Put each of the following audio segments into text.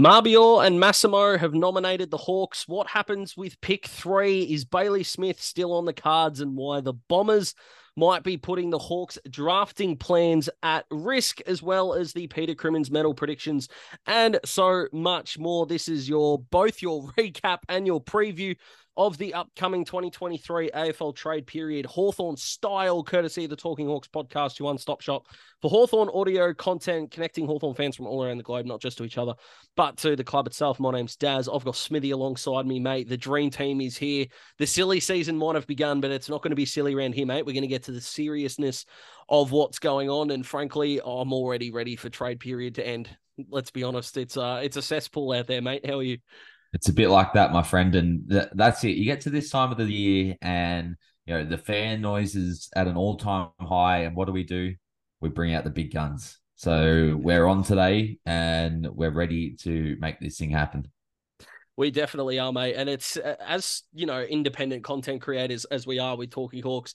Mabior and Massimo have nominated the Hawks. What happens with pick three? Is Bailey Smith still on the cards and why the Bombers might be putting the Hawks drafting plans at risk, as well as the Peter Crimmins medal predictions and so much more. This is your both your recap and your preview of the upcoming 2023 AFL trade period, Hawthorn style, courtesy of the Talking Hawks podcast, your one stop shop for Hawthorn audio content, connecting Hawthorn fans from all around the globe, not just to each other, but to the club itself. My name's Daz. I've got Smithy alongside me, mate. The dream team is here. The silly season might have begun, but it's not going to be silly around here, mate. We're going to get to the seriousness of what's going on. And frankly, I'm already ready for trade period to end. Let's be honest. It's uh it's a cesspool out there, mate. How are you? It's a bit like that, my friend, and th- that's it. You get to this time of the year, and you know the fan noise is at an all-time high, and what do we do? We bring out the big guns. So we're on today, and we're ready to make this thing happen. We definitely are, mate. And it's as you know, independent content creators as we are with Talking Hawks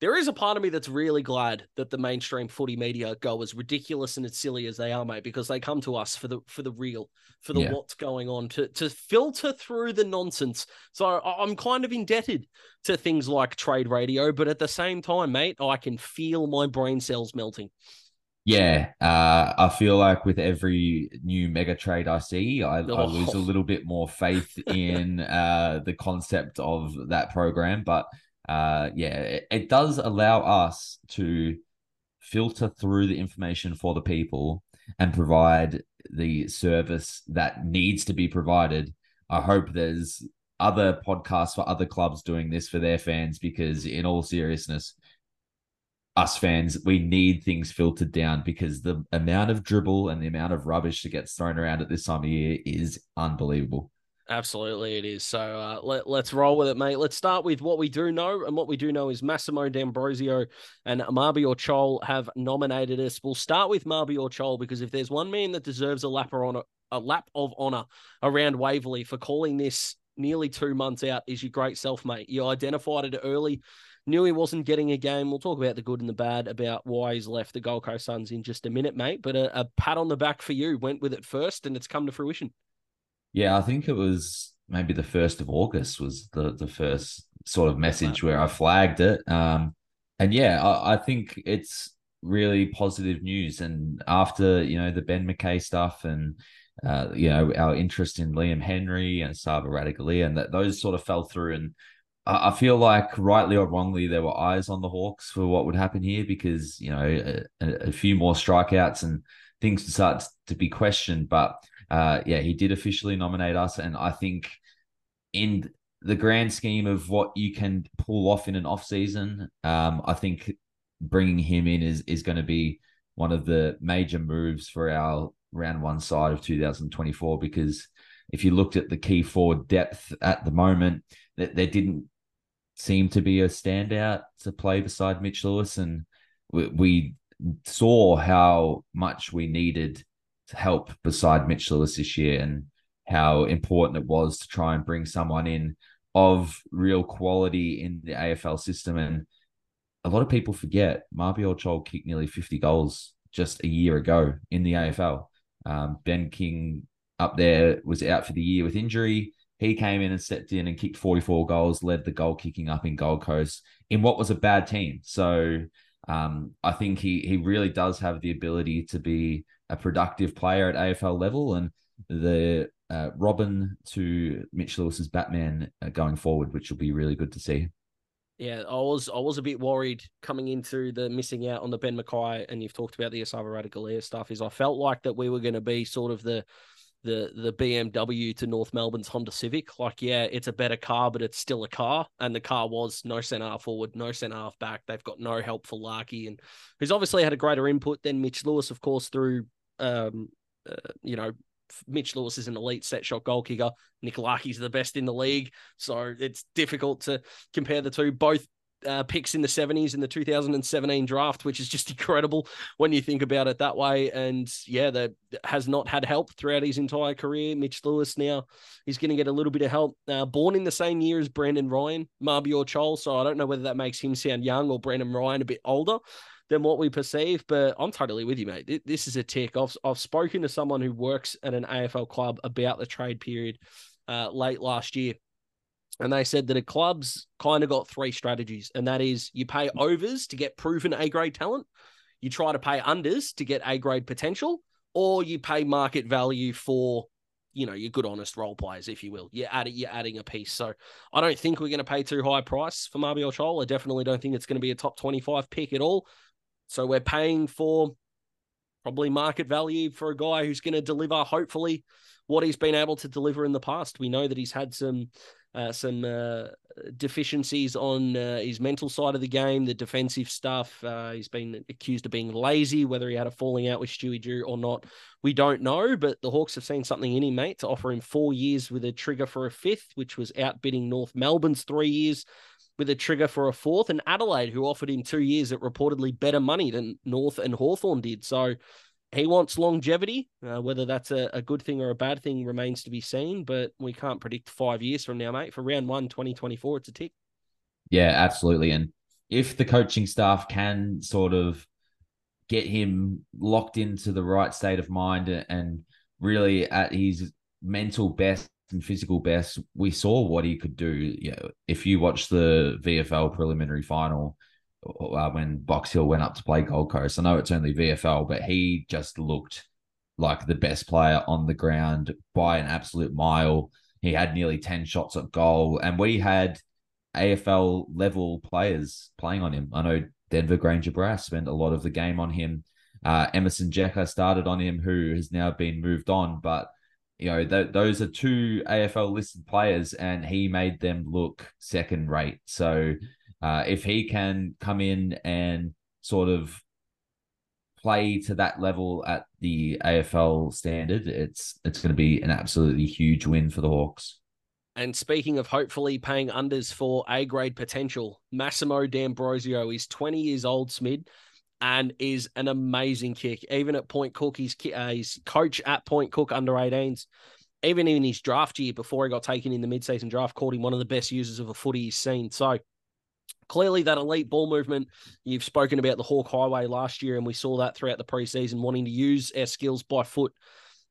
there is a part of me that's really glad that the mainstream footy media go as ridiculous and as silly as they are, mate, because they come to us for the for the real, for the yeah. what's going on, to to filter through the nonsense. So I'm kind of indebted to things like trade radio, but at the same time, mate, I can feel my brain cells melting. Yeah, uh, I feel like with every new mega trade I see, I, oh. I lose a little bit more faith in uh, the concept of that program, but uh, yeah, it, it does allow us to filter through the information for the people and provide the service that needs to be provided. I hope there's other podcasts for other clubs doing this for their fans because, in all seriousness, us fans, we need things filtered down because the amount of dribble and the amount of rubbish that gets thrown around at this time of year is unbelievable. Absolutely, it is. So uh, let, let's roll with it, mate. Let's start with what we do know. And what we do know is Massimo D'Ambrosio and Mabior Chol have nominated us. We'll start with Mabior Chol because if there's one man that deserves a lap, honor, a lap of honor around Waverley for calling this nearly two months out, is your great self, mate. You identified it early, knew he wasn't getting a game. We'll talk about the good and the bad about why he's left the Gold Coast Suns in just a minute, mate. But a, a pat on the back for you. Went with it first, and it's come to fruition. Yeah, I think it was maybe the first of August was the the first sort of message where I flagged it. Um, and yeah, I, I think it's really positive news. And after you know the Ben McKay stuff and uh, you know our interest in Liam Henry and Sava Ratugolea, and that those sort of fell through. And I, I, feel like rightly or wrongly, there were eyes on the Hawks for what would happen here because you know a, a few more strikeouts and things start to be questioned, but uh, yeah, he did officially nominate us, and I think in the grand scheme of what you can pull off in an off season, um, I think bringing him in is is going to be one of the major moves for our round one side of 2024 because if you looked at the key forward depth at the moment, that there didn't seem to be a standout to play beside Mitch Lewis, and we, we saw how much we needed help beside Mitch Lewis this year and how important it was to try and bring someone in of real quality in the AFL system. And a lot of people forget Mabior Chol kicked nearly 50 goals just a year ago in the AFL. Um, ben King up there was out for the year with injury. He came in and stepped in and kicked 44 goals, led the goal kicking up in Gold Coast in what was a bad team. So um, I think he he really does have the ability to be a productive player at AFL level, and the uh, Robin to Mitch Lewis's Batman uh, going forward, which will be really good to see. Yeah, I was I was a bit worried coming into the missing out on the Ben McKay, and you've talked about the Esava Ratugolea stuff. Is I felt like that we were going to be sort of the the the BMW to North Melbourne's Honda Civic. Like, yeah, it's a better car, but it's still a car. And the car was no centre half forward, no centre half back. They've got no help for Larkey, and who's obviously had a greater input than Mitch Lewis, of course, through um, uh, you know, Mitch Lewis is an elite set shot goal kicker. Larkey's the best in the league. So it's difficult to compare the two. Both uh, picks in the 70s in the 2017 draft, which is just incredible when you think about it that way. And yeah, that has not had help throughout his entire career. Mitch Lewis now he's going to get a little bit of help. Uh, born in the same year as Brandon Ryan, Mabior Chol. So I don't know whether that makes him sound young or Brandon Ryan a bit older. Than what we perceive. But I'm totally with you, mate. This is a tick. I've I've spoken to someone who works at an AFL club about the trade period uh, late last year. And they said that a club's kind of got three strategies, and that is you pay overs to get proven A grade talent, you try to pay unders to get A grade potential, or you pay market value for you know your good honest role players if you will you're adding you're adding a piece so i don't think we're going to pay too high price for Mabior Chol. i definitely don't think it's going to be a top 25 pick at all so we're paying for probably market value for a guy who's going to deliver hopefully what he's been able to deliver in the past we know that he's had some uh, some uh, deficiencies on uh, his mental side of the game, the defensive stuff. Uh, he's been accused of being lazy, whether he had a falling out with Stewie Dew or not, we don't know. But the Hawks have seen something in him, mate, to offer him four years with a trigger for a fifth, which was outbidding North Melbourne's three years with a trigger for a fourth, and Adelaide, who offered him two years at reportedly better money than North and Hawthorn did. So he wants longevity. Uh, whether that's a, a, good thing or a bad thing remains to be seen, but we can't predict five years from now, mate. For round one, 2024, it's a tick. Yeah, absolutely. And if the coaching staff can sort of get him locked into the right state of mind and really at his mental best and physical best, we saw what he could do. You know, if you watch the VFL preliminary final, uh, when Box Hill went up to play Gold Coast. I know it's only VFL, but he just looked like the best player on the ground by an absolute mile. He had nearly 10 shots at goal, and we had AFL level players playing on him. I know Denver Grainger Barras spent a lot of the game on him. Uh, Emerson Jeka started on him, who has now been moved on. But, you know, th- those are two AFL listed players, and he made them look second rate. So, uh, if he can come in and sort of play to that level at the AFL standard, it's it's going to be an absolutely huge win for the Hawks. And speaking of hopefully paying unders for A grade potential, Massimo D'Ambrosio is 20 years old, Smid, and is an amazing kick. Even at Point Cook, he's, uh, he's coach at Point Cook under 18s. Even in his draft year before he got taken in the mid-season draft, called him one of the best users of a footy he's seen. So clearly that elite ball movement. You've spoken about the Hawk Highway last year, and we saw that throughout the preseason, wanting to use our skills by foot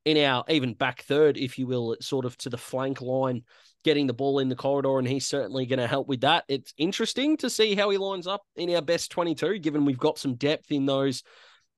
in our even back third, if you will, sort of to the flank line, getting the ball in the corridor, and he's certainly going to help with that. It's interesting to see how he lines up in our best 22, given we've got some depth in those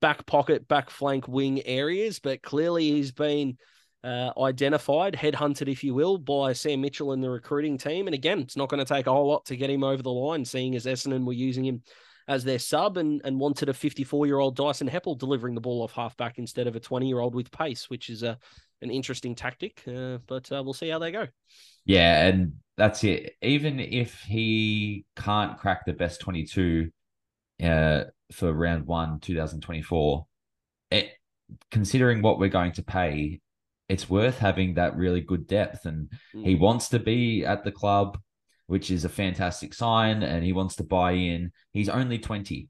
back pocket, back flank wing areas, but clearly he's been uh, identified, headhunted, if you will, by Sam Mitchell and the recruiting team. And again, it's not going to take a whole lot to get him over the line, seeing as Essendon were using him as their sub and, and wanted a 54 year old Dyson Heppel delivering the ball off halfback instead of a 20 year old with pace, which is a an interesting tactic. Uh, but uh, we'll see how they go. Yeah, and that's it. Even if he can't crack the best 22 uh, for round one, 2024, it, considering what we're going to pay, it's worth having that really good depth. And mm. he wants to be at the club, which is a fantastic sign, and he wants to buy in. He's only 20.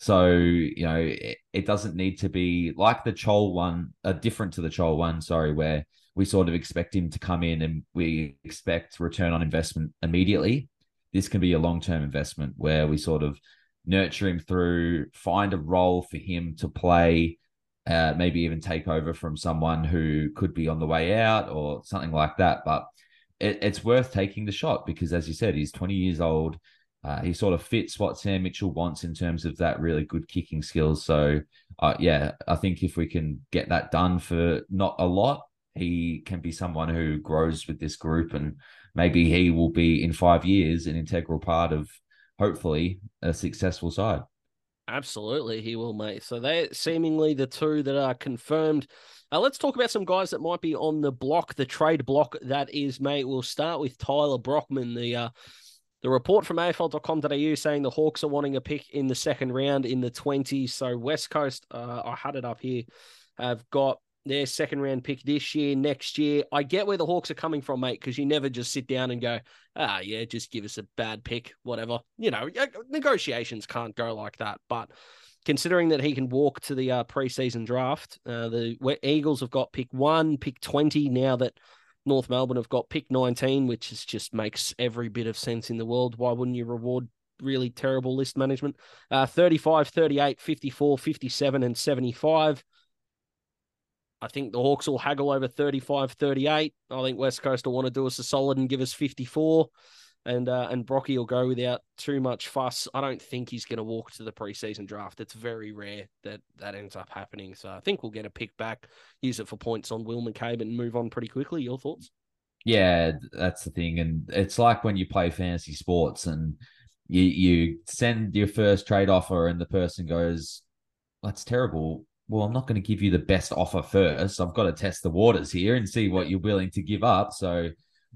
So, you know, it, it doesn't need to be like the Chol one, uh, different to the Chol one, sorry, where we sort of expect him to come in and we expect return on investment immediately. This can be a long term investment where we sort of nurture him through, find a role for him to play, uh, maybe even take over from someone who could be on the way out or something like that. But it, it's worth taking the shot because, as you said, he's 20 years old. Uh, he sort of fits what Sam Mitchell wants in terms of that really good kicking skills. So, uh, yeah, I think if we can get that done for not a lot, he can be someone who grows with this group and maybe he will be in five years an integral part of hopefully a successful side. Absolutely, he will, mate. So they're seemingly the two that are confirmed. Uh, let's talk about some guys that might be on the block, the trade block that is, mate. We'll start with Tyler Brockman, the uh, the report from AFL.com.au saying the Hawks are wanting a pick in the second round in the 20s. So West Coast, uh, I had it up here, have got their second round pick this year, next year. I get where the Hawks are coming from, mate, because you never just sit down and go, ah, yeah, just give us a bad pick, whatever. You know, negotiations can't go like that. But considering that he can walk to the uh, preseason draft, uh, the Eagles have got pick one, pick 20 now that North Melbourne have got pick 19, which is just makes every bit of sense in the world. Why wouldn't you reward really terrible list management. Uh, 35, 38, 54, 57, and 75. I think the Hawks will haggle over 35, 38. I think West Coast will want to do us a solid and give us 54 and uh, and Brocky will go without too much fuss. I don't think he's going to walk to the preseason draft. It's very rare that that ends up happening. So I think we'll get a pick back, use it for points on Will McCabe, and move on pretty quickly. Your thoughts? Yeah, that's the thing, and it's like when you play fantasy sports and you you send your first trade offer, and the person goes, "That's terrible." Well, I'm not going to give you the best offer first. I've got to test the waters here and see what you're willing to give up. So,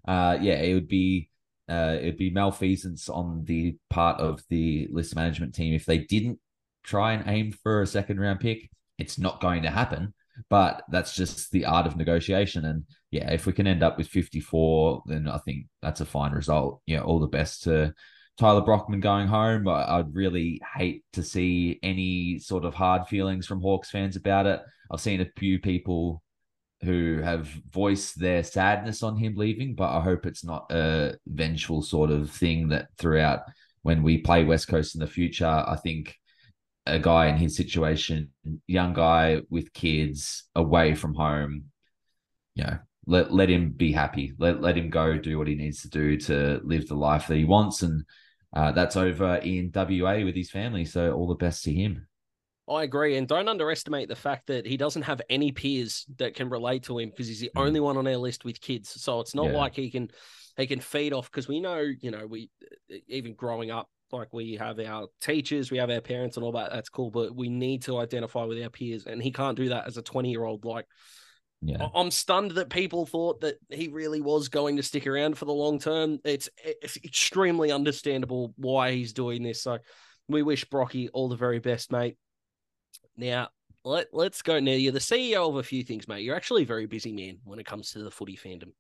uh, yeah, it would be uh, it'd be malfeasance on the part of the list management team if they didn't try and aim for a second round pick. It's not going to happen, but that's just the art of negotiation. And yeah, if we can end up with 54, then I think that's a fine result. Yeah, all the best to Tyler Brockman going home. I'd really hate to see any sort of hard feelings from Hawks fans about it. I've seen a few people who have voiced their sadness on him leaving, but I hope it's not a vengeful sort of thing that throughout when we play West Coast in the future, I think a guy in his situation, young guy with kids away from home, you know, let let him be happy. Let let him go do what he needs to do to live the life that he wants, and uh, that's over in WA with his family. So all the best to him. I agree. And don't underestimate the fact that he doesn't have any peers that can relate to him because he's the mm. only one on our list with kids. So it's not yeah. like he can he can feed off because we know, you know, we even growing up, like we have our teachers, we have our parents and all that. That's cool. But we need to identify with our peers. And he can't do that as a 20 year old. Like yeah. I'm stunned that people thought that he really was going to stick around for the long term. It's, it's extremely understandable why he's doing this. So we wish Brocky all the very best, mate. Now, let, let's go. Now, you're the CEO of a few things, mate. You're actually a very busy man when it comes to the footy fandom.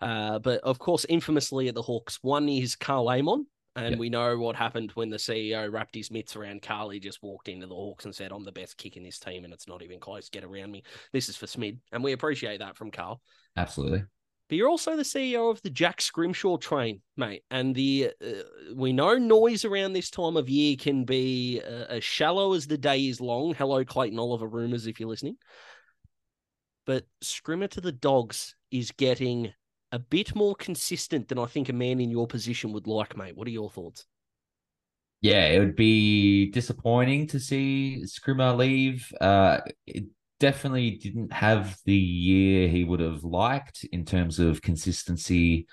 Uh, but of course, infamously at the Hawks, one is Karl Amon. And yep. we know what happened when the CEO wrapped his mitts around Karl. He just walked into the Hawks and said, I'm the best kick in this team, and it's not even close. Get around me. This is for Smid. And we appreciate that from Karl. Absolutely. But you're also the CEO of the Jack Scrimshaw train, mate. And the uh, we know noise around this time of year can be uh, as shallow as the day is long. Hello, Clayton Oliver, rumors if you're listening. But Scrimmer to the Dogs is getting a bit more consistent than I think a man in your position would like, mate. What are your thoughts? Yeah, it would be disappointing to see Scrimmer leave. Uh, it definitely didn't have the year he would have liked in terms of consistency.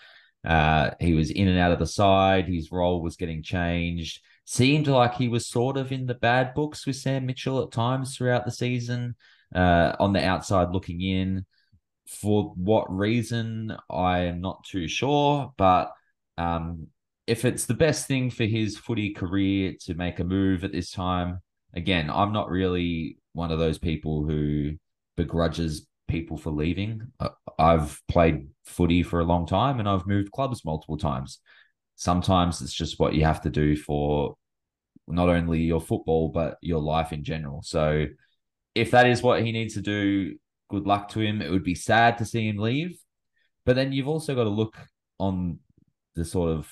Uh, he was in and out of the side. His role was getting changed. Seemed like he was sort of in the bad books with Sam Mitchell at times throughout the season, uh, on the outside looking in. For what reason, I am not too sure. But um, if it's the best thing for his footy career to make a move at this time, again, I'm not really one of those people who begrudges people for leaving. I've played footy for a long time and I've moved clubs multiple times. Sometimes it's just what you have to do for not only your football, but your life in general. So if that is what he needs to do, good luck to him. It would be sad to see him leave. But then you've also got to look on the sort of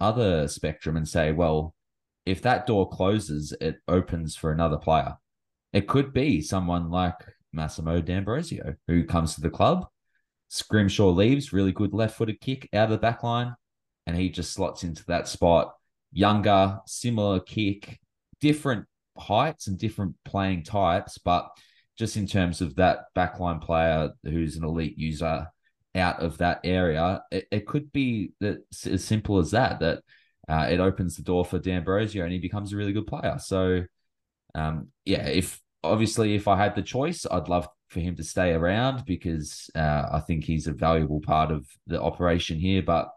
other spectrum and say, well, if that door closes, it opens for another player. It could be someone like Massimo D'Ambrosio who comes to the club. Scrimshaw leaves, really good left footed kick out of the back line, and he just slots into that spot. Younger, similar kick, different heights and different playing types, but just in terms of that backline player who's an elite user out of that area, it, it could be that as simple as that, that uh, it opens the door for D'Ambrosio and he becomes a really good player. So, um, yeah, if obviously, if I had the choice, I'd love for him to stay around because uh, I think he's a valuable part of the operation here. But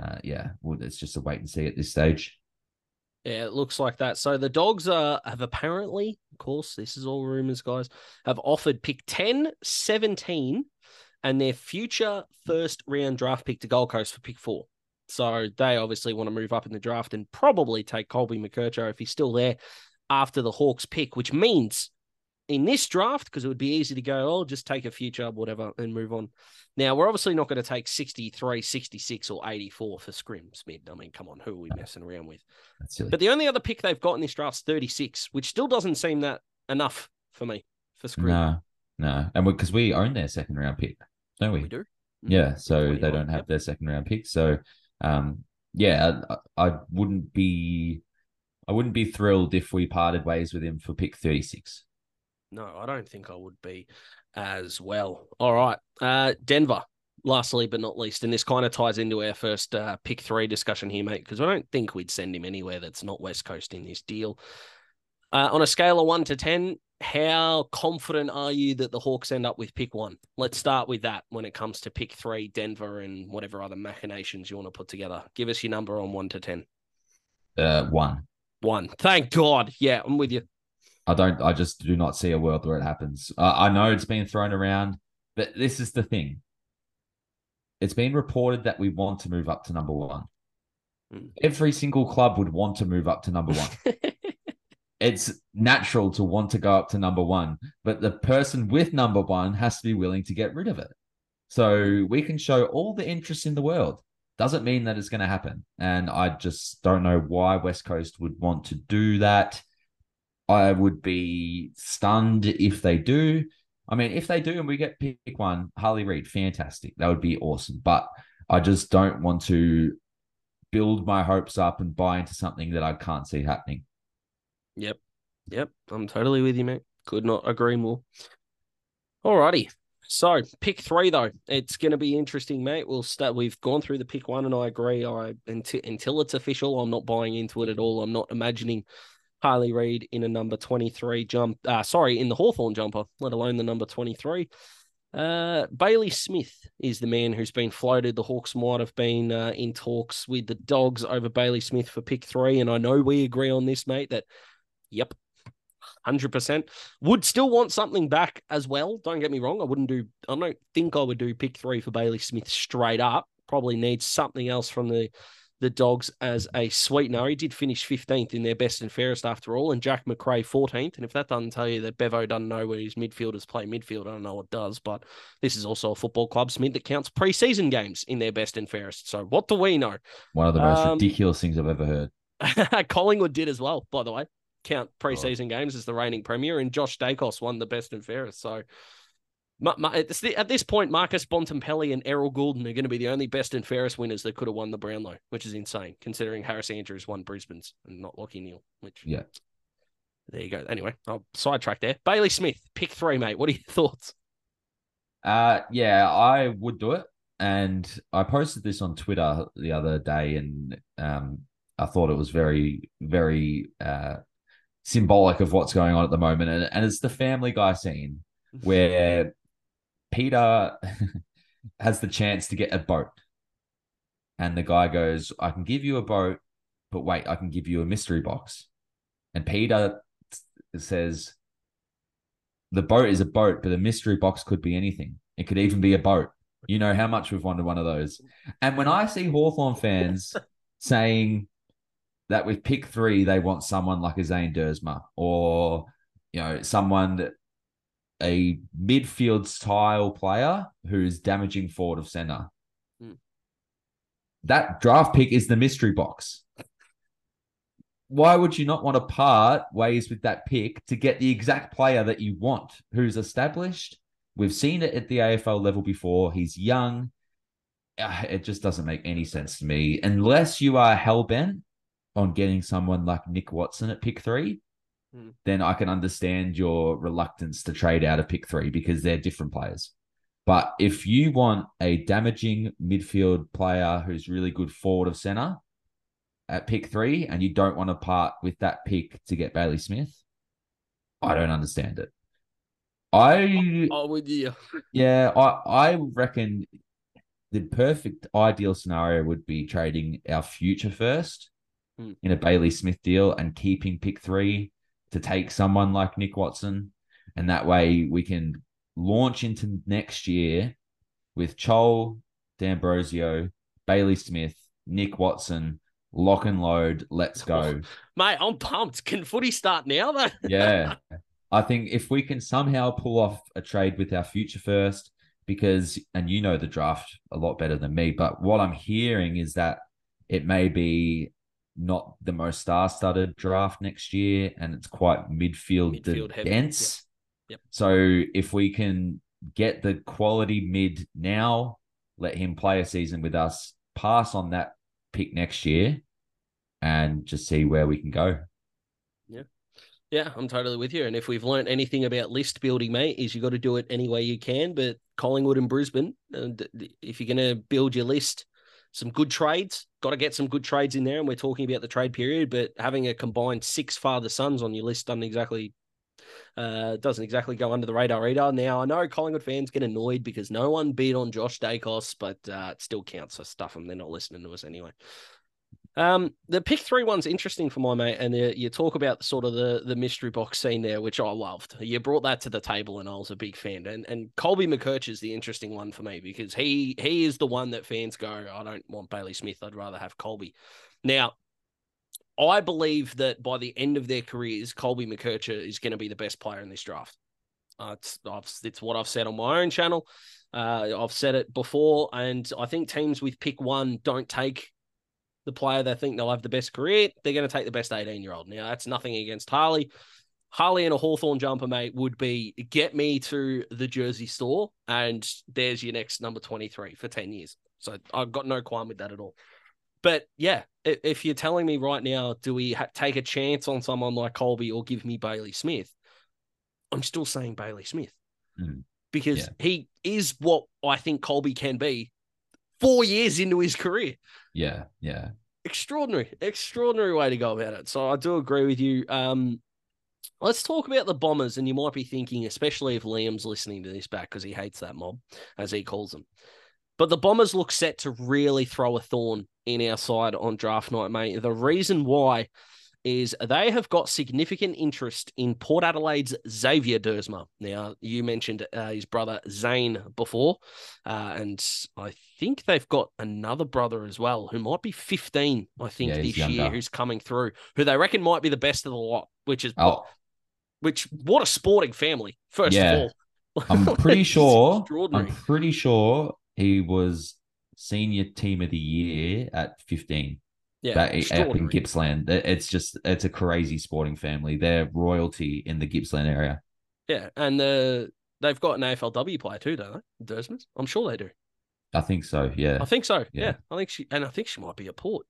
uh, yeah, well, it's just a wait and see at this stage. Yeah, it looks like that. So the dogs uh, have apparently, of course, this is all rumors, guys, have offered pick 10, 17, and their future first round draft pick to Gold Coast for pick four. So they obviously want to move up in the draft and probably take Colby McKercher if he's still there after the Hawks pick, which means in this draft because it would be easy to go, oh, just take a future, whatever, and move on. Now, we're obviously not going to take 63, 66, or 84 for scrims mid. I mean, come on, who are we messing around with? But the only other pick they've got in this draft's 36, which still doesn't seem that enough for me for scrim. no, no, and because we own their second round pick, don't we? We do. Yeah, so they don't have yep. their second round pick. So, um, yeah, I, I wouldn't be, I wouldn't be thrilled if we parted ways with him for pick thirty six. No, I don't think I would be as well. All right. Uh, Denver, lastly but not least, and this kind of ties into our first uh, pick three discussion here, mate, because I don't think we'd send him anywhere that's not West Coast in this deal. Uh, on a scale of one to 10, how confident are you that the Hawks end up with pick one? Let's start with that when it comes to pick three, Denver, and whatever other machinations you want to put together. Give us your number on one to 10. Uh, one. One. Thank God. Yeah, I'm with you. I don't. I just do not see a world where it happens. Uh, I know it's been thrown around, but this is the thing. It's been reported that we want to move up to number one. Hmm. Every single club would want to move up to number one. it's natural to want to go up to number one, but the person with number one has to be willing to get rid of it. So we can show all the interest in the world. Doesn't mean that it's going to happen. And I just don't know why West Coast would want to do that. I would be stunned if they do. I mean, if they do and we get pick one, Harley Reid, fantastic. That would be awesome. But I just don't want to build my hopes up and buy into something that I can't see happening. Yep. Yep. I'm totally with you, mate. Could not agree more. Alrighty. So pick three though. It's gonna be interesting, mate. We'll start we've gone through the pick one and I agree. I until until it's official, I'm not buying into it at all. I'm not imagining Harley Reid in a number 23 jump uh sorry, in the Hawthorn jumper, let alone the number 23. Uh, Bailey Smith is the man who's been floated. The Hawks might have been uh, in talks with the Dogs over Bailey Smith for pick three, and I know we agree on this, mate. That Yep. 100%. Would still want something back as well. Don't get me wrong. I wouldn't do, I don't think I would do pick three for Bailey Smith straight up. Probably needs something else from the, the Dogs as a sweetener. He did finish 15th in their best and fairest after all, and Jack Macrae 14th. And if that doesn't tell you that Bevo doesn't know where his midfielders play midfield, I don't know what does. But this is also a football club, Smith, that counts preseason games in their best and fairest. So what do we know? One of the most Um, ridiculous things I've ever heard. Collingwood did as well, by the way. Count preseason games as the reigning premier, and Josh Daicos won the best and fairest. So, Ma- Ma- at this- at this point, Marcus Bontempelli and Errol Gulden are going to be the only best and fairest winners that could have won the Brownlow, which is insane considering Harris Andrews won Brisbane's and not Lachie Neale. Which, Yeah. there you go. Anyway, I'll sidetrack there. Bailey Smith, pick three, mate. What are your thoughts? Uh yeah, I would do it. And I posted this on Twitter the other day and um I thought it was very, very uh symbolic of what's going on at the moment. And, and it's the family guy scene where Peter has the chance to get a boat. And the guy goes, I can give you a boat, but wait, I can give you a mystery box. And Peter says, The boat is a boat, but a mystery box could be anything. It could even be a boat. You know how much we've wanted one of those. And when I see Hawthorn fans saying that with pick three, they want someone like a Zane Duursma or, you know, someone that a midfield style player who's damaging forward of center. Hmm. That draft pick is the mystery box. Why would you not want to part ways with that pick to get the exact player that you want, who's established? We've seen it at the AFL level before. He's young. Ah, It just doesn't make any sense to me unless you are hell bent on getting someone like Nick Watson at pick three Hmm. then I can understand your reluctance to trade out of pick three because they're different players. But if you want a damaging midfield player who's really good forward of center at pick three, and you don't want to part with that pick to get Bailey Smith, I don't understand it. I Oh, with you. yeah, I I reckon the perfect ideal scenario would be trading our future first Hmm. in a Bailey Smith deal and keeping pick three to take someone like Nick Watson, and that way we can launch into next year with Chol, D'Ambrosio, Bailey Smith, Nick Watson, lock and load. Let's go. Mate, I'm pumped. Can footy start now, though? Yeah. I think if we can somehow pull off a trade with our future first, because and you know the draft a lot better than me, but what I'm hearing is that it may be not the most star-studded draft next year, and it's quite midfield, midfield dense. Yep. Yep. So if we can get the quality mid now, let him play a season with us, pass on that pick next year, and just see where we can go. Yeah. Yeah, I'm totally with you. And if we've learned anything about list building, mate, is you got to do it any way you can. But Collingwood and Brisbane, uh, and if you're going to build your list, some good trades, got to get some good trades in there. And we're talking about the trade period, but having a combined six father sons on your list doesn't exactly uh, doesn't exactly go under the radar either. Now I know Collingwood fans get annoyed because no one beat on Josh Daicos, but uh, it still counts. So stuff them. They're not listening to us anyway. Um, the pick three one's interesting for my mate, and uh, you talk about sort of the the mystery box scene there, which I loved. You brought that to the table, and I was a big fan. And and Colby McKercher is the interesting one for me because he he is the one that fans go, I don't want Bailey Smith, I'd rather have Colby. Now, I believe that by the end of their careers, Colby McKercher is going to be the best player in this draft. Uh, it's, it's what I've said on my own channel. Uh, I've said it before, and I think teams with pick one don't take the player they think they'll have the best career, they're going to take the best 18 year old. Now, that's nothing against Harley. Harley and a Hawthorn jumper, mate, would be get me to the jersey store and there's your next number 23 for 10 years. So I've got no qualm with that at all. But yeah, if you're telling me right now, do we ha- take a chance on someone like Colby or give me Bailey Smith? I'm still saying Bailey Smith mm. because yeah. he is what I think Colby can be four years into his career. Yeah, yeah. Extraordinary, extraordinary way to go about it. So I do agree with you. Um, let's talk about the Bombers, and you might be thinking, especially if Liam's listening to this back because he hates that mob, as he calls them. But the Bombers look set to really throw a thorn in our side on draft night, mate. The reason why is they have got significant interest in Port Adelaide's Xavier Duursma. Now, you mentioned uh, his brother Zane before, uh, and I think they've got another brother as well who might be 15, I think, yeah, this year, who's coming through, who they reckon might be the best of the lot, which is, oh. which, what a sporting family, first yeah. of all. I'm pretty sure, I'm pretty sure he was senior team of the year at 15. Yeah, that, up in Gippsland. It's just it's a crazy sporting family. They're royalty in the Gippsland area. Yeah, and uh, they've got an AFLW player too, don't they? Duursmas? I'm sure they do. I think so. Yeah, I think so. Yeah. yeah, I think she and I think she might be a port.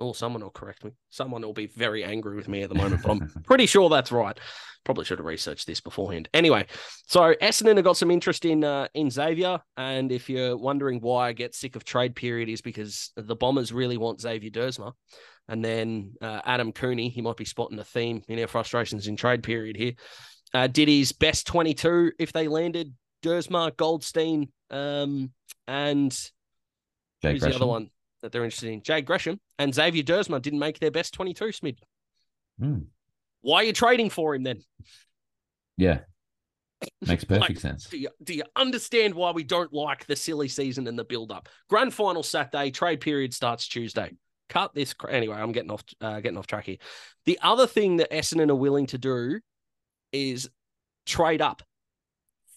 Or someone will correct me. Someone will be very angry with me at the moment, but I'm pretty sure that's right. Probably should have researched this beforehand. Anyway, so Essendon have got some interest in uh, in Xavier, and if you're wondering why I get sick of trade period, is because the Bombers really want Xavier Duursma, and then uh, Adam Cooney, he might be spotting a theme in our frustrations in trade period here. Uh, did his best 22 if they landed Duursma, Goldstein, um, and Jake who's Gresham. the other one? That they're interested in. Jade Gresham and Xavier Duursma didn't make their best 22, Smid. Mm. Why are you trading for him then? Yeah. Makes perfect like, sense. Do you, do you understand why we don't like the silly season and the build up? Grand final Saturday, trade period starts Tuesday. Cut this. Anyway, I'm getting off uh, getting off track here. The other thing that Essendon are willing to do is trade up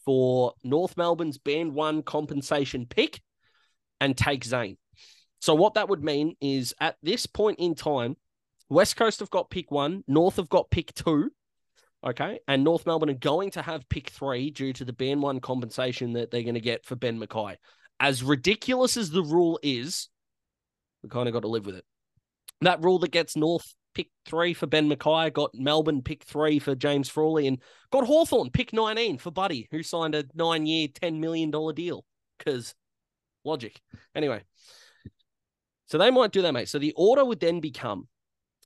for North Melbourne's band one compensation pick and take Zane. So what that would mean is at this point in time, West Coast have got pick one, North have got pick two. Okay. And North Melbourne are going to have pick three due to the band one compensation that they're going to get for Ben McKay. As ridiculous as the rule is, we kind of got to live with it. That rule that gets North pick three for Ben McKay, got Melbourne pick three for James Frawley, and got Hawthorn pick 19 for Buddy, who signed a nine year, $10 million deal. Because logic. Anyway, so they might do that, mate. So the order would then become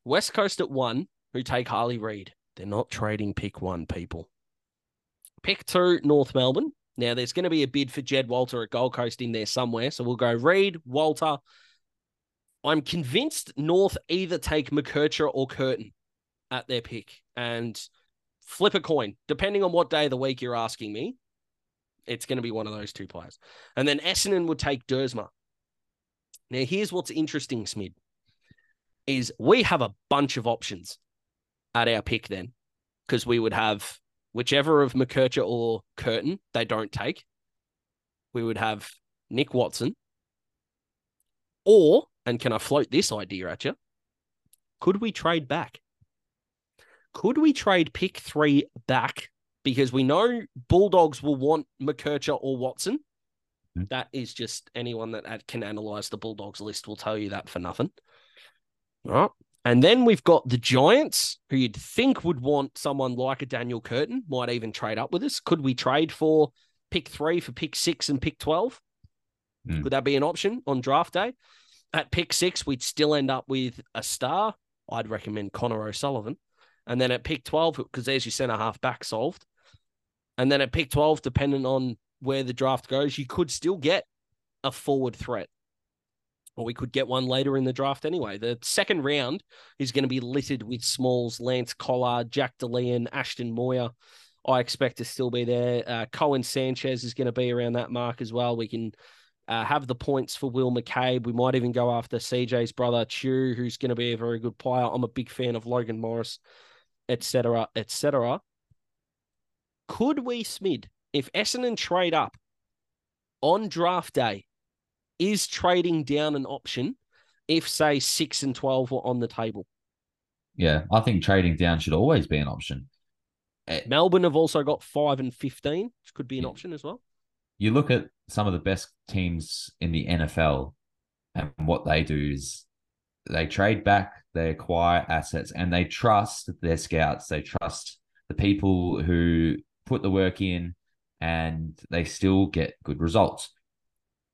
West Coast at one, who take Harley Reid. They're not trading pick one, people. Pick two, North Melbourne. Now there's going to be a bid for Jed Walter at Gold Coast in there somewhere. So we'll go Reid, Walter. I'm convinced North either take McKercher or Curtin at their pick and flip a coin, depending on what day of the week you're asking me. It's going to be one of those two players. And then Essendon would take Duursma. Now, here's what's interesting, Smid, is we have a bunch of options at our pick then, because we would have whichever of McKercher or Curtin they don't take, we would have Nick Watson. Or, and can I float this idea at you? Could we trade back? Could we trade pick three back? Because we know Bulldogs will want McKercher or Watson. Mhm. That is just anyone that can analyze the Bulldogs list will tell you that for nothing. All right. And then we've got the Giants, who you'd think would want someone like a Daniel Curtin, might even trade up with us. Could we trade for pick three for pick six and pick 12? Hmm. Could that be an option on draft day? At pick six, we'd still end up with a star. I'd recommend Connor O'Sullivan. And then at pick 12, because there's your centre half back solved. And then at pick 12, depending on where the draft goes, you could still get a forward threat. Or we could get one later in the draft anyway. The second round is going to be littered with Smalls, Lance Collard, Jack Delean, Ashton Moir. I expect to still be there. Uh, Cohen Sanchez is going to be around that mark as well. We can uh, have the points for Will McCabe. We might even go after CJ's brother Chew, who's going to be a very good player. I'm a big fan of Logan Morris, etc., etc. Could we, Smid, if Essendon trade up on draft day, is trading down an option if, say, six and 12 were on the table? Yeah, I think trading down should always be an option. Eh, Melbourne have also got five and 15, which could be an Yeah. option as well. You look at some of the best teams in the NFL, and what they do is they trade back, they acquire assets, and they trust their scouts. They trust the people who put the work in, and they still get good results.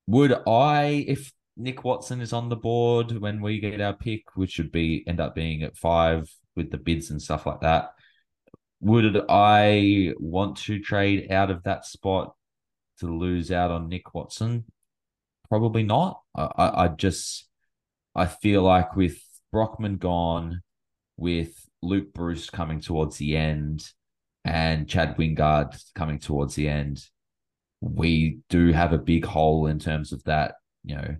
Would I, if Nick Watson is on the board when we get our pick, which should be end up being at five with the bids and stuff like that, would I want to trade out of that spot to lose out on Nick Watson? Probably not. I, I, I just I feel like with Brockman gone, with Luke Breust coming towards the end, and Chad Wingard coming towards the end, we do have a big hole in terms of that, you know,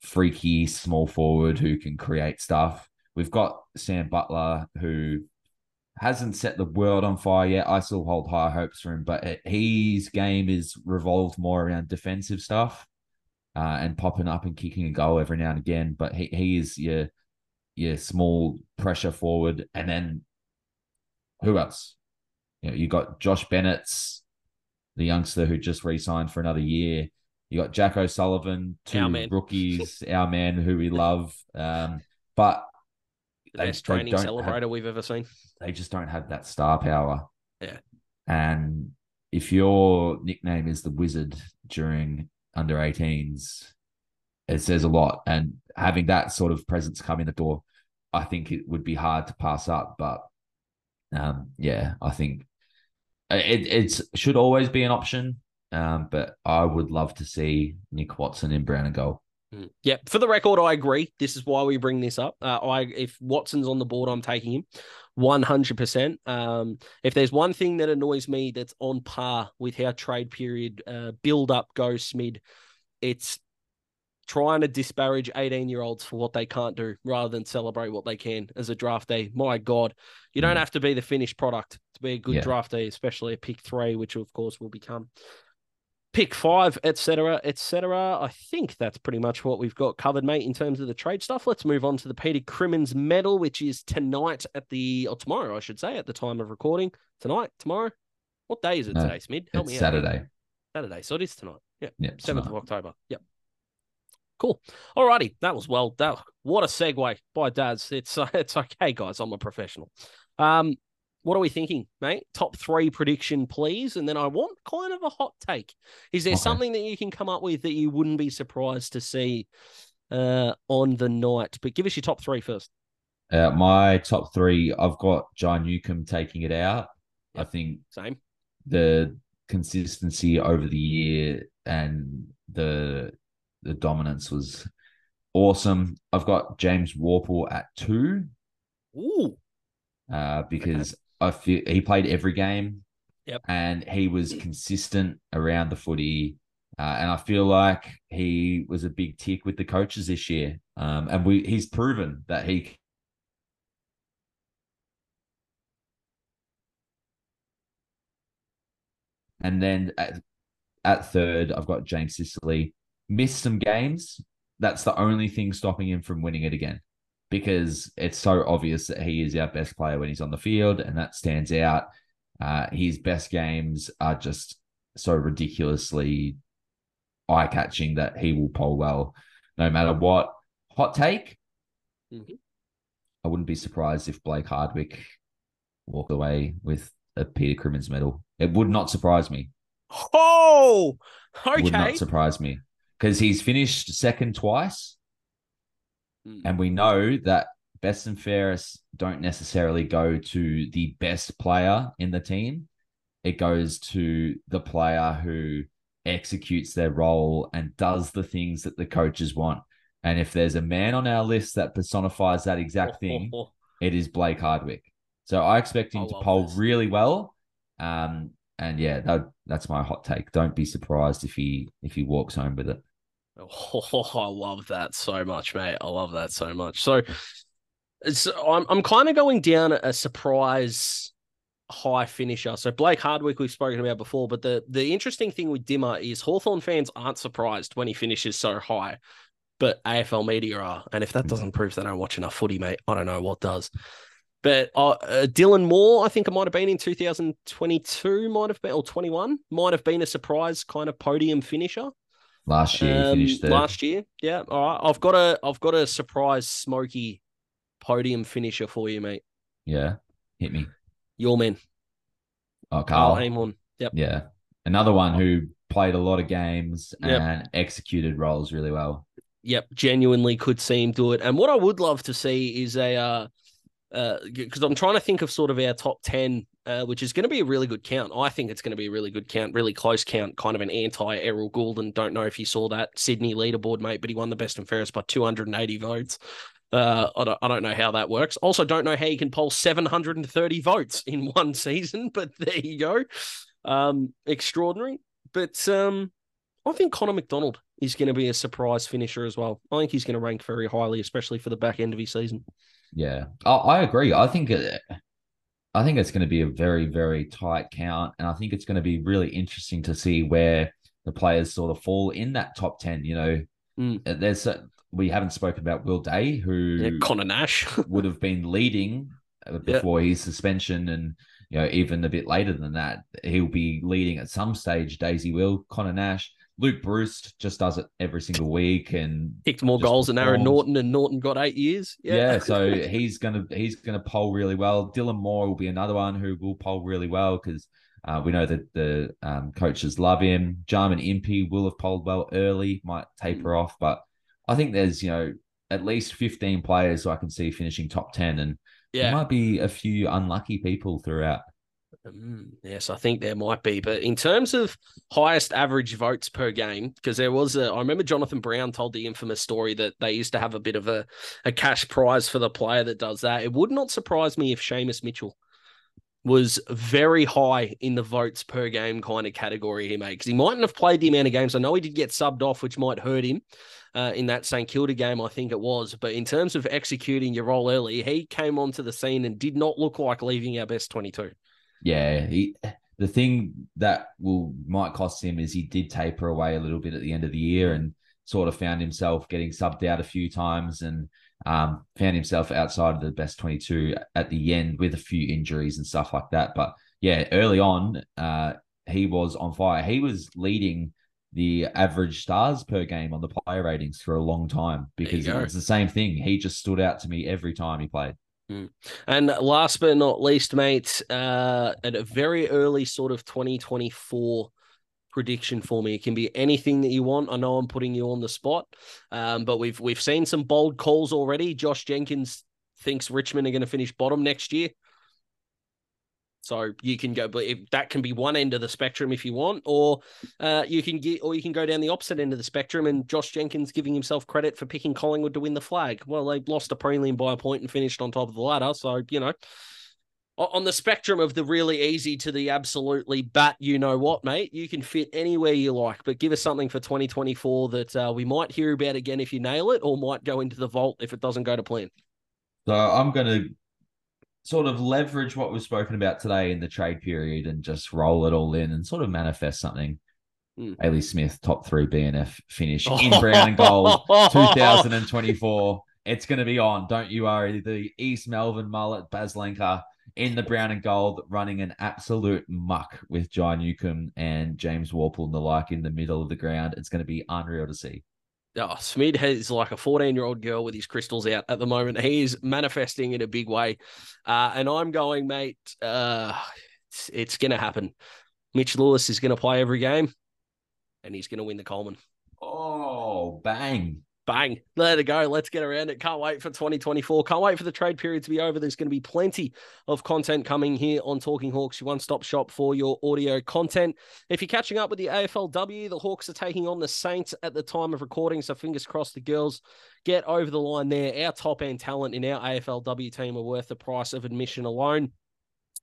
freaky small forward who can create stuff. We've got Sam Butler who hasn't set the world on fire yet. I still hold high hopes for him, but his game is revolved more around defensive stuff uh, and popping up and kicking a goal every now and again. But he, he is your your small pressure forward, and then who else? You know, you got Josh Bennett's the youngster who just re-signed for another year. You got Jack O'Sullivan, two rookies, our man who we love. Um, but The They- best they training have- celebrator we've ever seen. they just don't have that star power. Yeah. And if your nickname is the wizard during under 18s, it says a lot. And having that sort of presence come in the door, I think it would be hard to pass up. But um, yeah, I think it it's should always be an option. Um, but I would love to see Nick Watson in brown and gold. Mm. Yeah, for the record, I agree. This is why we bring this up. Uh, I if Watson's on the board, I'm taking him, one hundred percent. Um, if there's one thing that annoys me that's on par with how trade period uh, build up goes, Smid, it's trying to disparage 18 year olds for what they can't do rather than celebrate what they can as a draft day. My God, you don't Mm. have to be the finished product to be a good Yeah. draft day, especially a pick three, which of course will become pick five, etc., etc. I think that's pretty much what we've got covered, mate, in terms of the trade stuff. Let's move on to the Peter Crimmins medal, which is tonight at the or tomorrow, I should say, at the time of recording. Tonight, tomorrow. What day is it No, today, Smid? Help It's me out. Saturday. Saturday. So it is tonight. Yeah. Yeah, Seventh tonight. of October. Yep. Cool. Alrighty, that was well. That what a segue by Daz. It's uh, it's okay, guys. I'm a professional. Um, what are we thinking, mate? Top three prediction, please, and then I want kind of a hot take. Is there Okay. something that you can come up with that you wouldn't be surprised to see uh, on the night? But give us your top three first. Uh, my top three, I've got John Newcombe taking it out. I think Same. the consistency over the year and the the dominance was awesome. I've got James Worpel at two Ooh. uh, because I feel he played every game. Yep. And he was consistent around the footy. Uh, and I feel like he was a big tick with the coaches this year. Um, and we he's proven that he And then at, at third, I've got James Sicily. Missed some games. That's the only thing stopping him from winning it again because it's so obvious that he is our best player when he's on the field, and that stands out. Uh, his best games are just so ridiculously eye catching that he will poll well no matter what. Hot take. Mhm. I wouldn't be surprised if Blake Hardwick walked away with a Peter Crimmins medal. It would not surprise me. Oh, okay. Would not surprise me because he's finished second twice, Mm. and we know that best and fairest don't necessarily go to the best player in the team. It goes to the player who executes their role and does the things that the coaches want. And if there's a man on our list that personifies that exact thing, it is Blake Hardwick. So I expect him I to poll this. really well. Um, and yeah, that, that's my hot take. Don't be surprised if he if he walks home with it. Oh, I love that so much, mate. I love that so much. So, it's, I'm I'm kind of going down a surprise high finisher. So Blake Hardwick we've spoken about before, but the the interesting thing with Dimmer is Hawthorn fans aren't surprised when he finishes so high, but AFL media are. And if that doesn't prove they don't watch enough footy, mate, I don't know what does. But uh, uh, Dylan Moore, I think it might have been in 2022, might have been, or 21, might have been a surprise kind of podium finisher. Last year Um, finished third. last year, yeah. All right, I've got a I've got a surprise smoky podium finisher for you, mate. Yeah, hit me. Your man, Oh, Karl Karl. Amon. Yep. Yeah, another one who played a lot of games Yep. and executed roles really well. Yep, genuinely could see him do it. And what I would love to see is a uh uh because I'm trying to think of sort of our top 10 uh, which is going to be a really good count. I think it's going to be a really good count, really close count, kind of an anti Errol Gulden. Don't know if you saw that Sydney leaderboard, mate, but he won the best and fairest by 280 votes. Uh, I don't, I don't know how that works. Also, don't know how you can poll 730 votes in one season, but there you go. Um, extraordinary. But um, I think Connor Macdonald is going to be a surprise finisher as well. I think he's going to rank very highly, especially for the back end of his season. Yeah, I, I agree. I think it, I think it's going to be a very very tight count, and I think it's going to be really interesting to see where the players sort of fall in that top ten. You know, Mm. Uh, there's a, we haven't spoken about Will Day, who Yeah, Connor Nash. would have been leading uh, before his suspension, and you know even a bit later than that, he'll be leading at some stage. Daisy will, Connor Nash, Luke Breust just does it every single week, and Kicked more goals than Aaron. Naughton, and Naughton got eight years. yeah. Yeah. so he's gonna he's gonna poll really well. Dylan Moore will be another one who will poll really well because. Uh, we know that the um, coaches love him. Jarman Impey will have polled well early, might taper off, but I think there's you know at least 15 players who I can see finishing top 10, and there might be a few unlucky people throughout. Mm, yes, I think there might be. But in terms of highest average votes per game, because there was a, I remember Jonathan Brown told the infamous story that they used to have a bit of a, a cash prize for the player that does that. It would not surprise me if Seamus Mitchell was very high in the votes per game kind of category he made because he mightn't have played the amount of games. I know he did get subbed off, which might hurt him uh, in that St Kilda game, I think it was. But in terms of executing your role early, he came onto the scene and did not look like leaving our best 22. Yeah, he, the thing that will might cost him is he did taper away a little bit at the end of the year and sort of found himself getting subbed out a few times and um, found himself outside of the best 22 at the end with a few injuries and stuff like that. But yeah, early on, uh, he was on fire. He was leading the average stars per game on the player ratings for a long time because it's the same thing. He just stood out to me every time he played. And last but not least, mate, uh, at a very early sort of 2024 prediction for me. It can be anything that you want. I know I'm putting you on the spot, um, but we've we've seen some bold calls already. Josh Jenkins thinks Richmond are going to finish bottom next year. So you can go, but that can be one end of the spectrum if you want, or uh, you can get, or you can go down the opposite end of the spectrum. And Josh Jenkins giving himself credit for picking Collingwood to win the flag. Well, they lost a prelim by a point and finished on top of the ladder. So you know, on the spectrum of the really easy to the absolutely bat, you know what, mate, you can fit anywhere you like. But give us something for 2024 that uh, we might hear about again if you nail it, or might go into the vault if it doesn't go to plan. So I'm going to sort of leverage what we've spoken about today in the trade period and just roll it all in and sort of manifest something. Mm. Bailey Smith, top three BNF finish in brown and gold, 2024. It's going to be on. Don't you worry. The East Melbourne mullet, Baz Lenker, in the brown and gold, running an absolute muck with Jai Newcombe and James Worpel and the like in the middle of the ground. It's going to be unreal to see. Oh, Smid has like a 14 year old girl with his crystals out at the moment. He is manifesting in a big way. Uh, and I'm going, mate, uh, it's, it's going to happen. Mitch Lewis is going to play every game and he's going to win the Coleman. Oh, bang bang, let it go. Let's get around it. Can't wait for 2024. Can't wait for the trade period to be over. There's going to be plenty of content coming here on Talking Hawks, your one stop shop for your audio content. If you're catching up with the AFLW, the Hawks are taking on the Saints at the time of recording. So fingers crossed the girls get over the line there. Our top end talent in our AFLW team are worth the price of admission alone.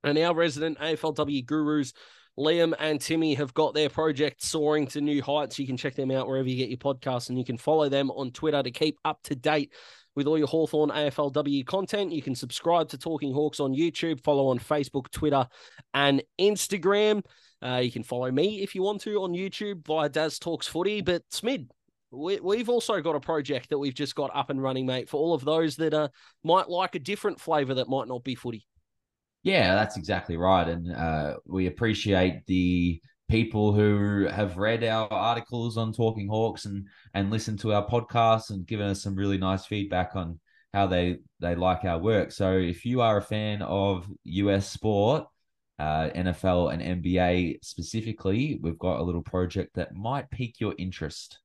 And our resident AFLW gurus Liam and Timmy have got their project soaring to new heights. You can check them out wherever you get your podcasts, and you can follow them on Twitter to keep up to date with all your Hawthorn AFLW content. You can subscribe to Talking Hawks on YouTube, follow on Facebook, Twitter, and Instagram. Uh, you can follow me if you want to on YouTube via Daz Talks Footy. But Smid, we, have also got a project that we've just got up and running, mate, for all of those that uh, might like a different flavour that might not be footy. Yeah, that's exactly right. And uh, we appreciate the people who have read our articles on Talking Hawks and and listened to our podcast and given us some really nice feedback on how they they like our work. So if you are a fan of US sport, uh, NFL and NBA specifically, we've got a little project that might pique your interest.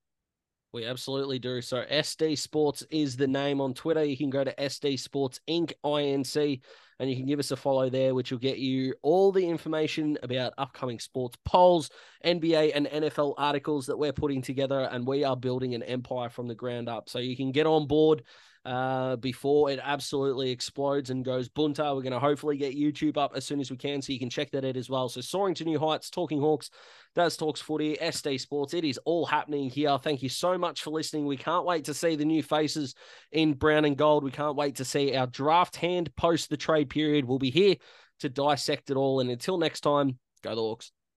We absolutely do. So SD Sports is the name on Twitter. You can go to SD Sports Inc. INC and you can give us a follow there, which will get you all the information about upcoming sports polls, NBA and NFL articles that we're putting together, and we are building an empire from the ground up. So you can get on board uh, before it absolutely explodes and goes bunter. We're going to hopefully get YouTube up as soon as we can, so you can check that out as well. So soaring to new heights, talking Hawks, Daz Talks Footy, SD Sports. It is all happening here. Thank you so much for listening. We can't wait to see the new faces in brown and gold. We can't wait to see our draft hand post the trade period. We'll be here to dissect it all. And until next time, go the Hawks.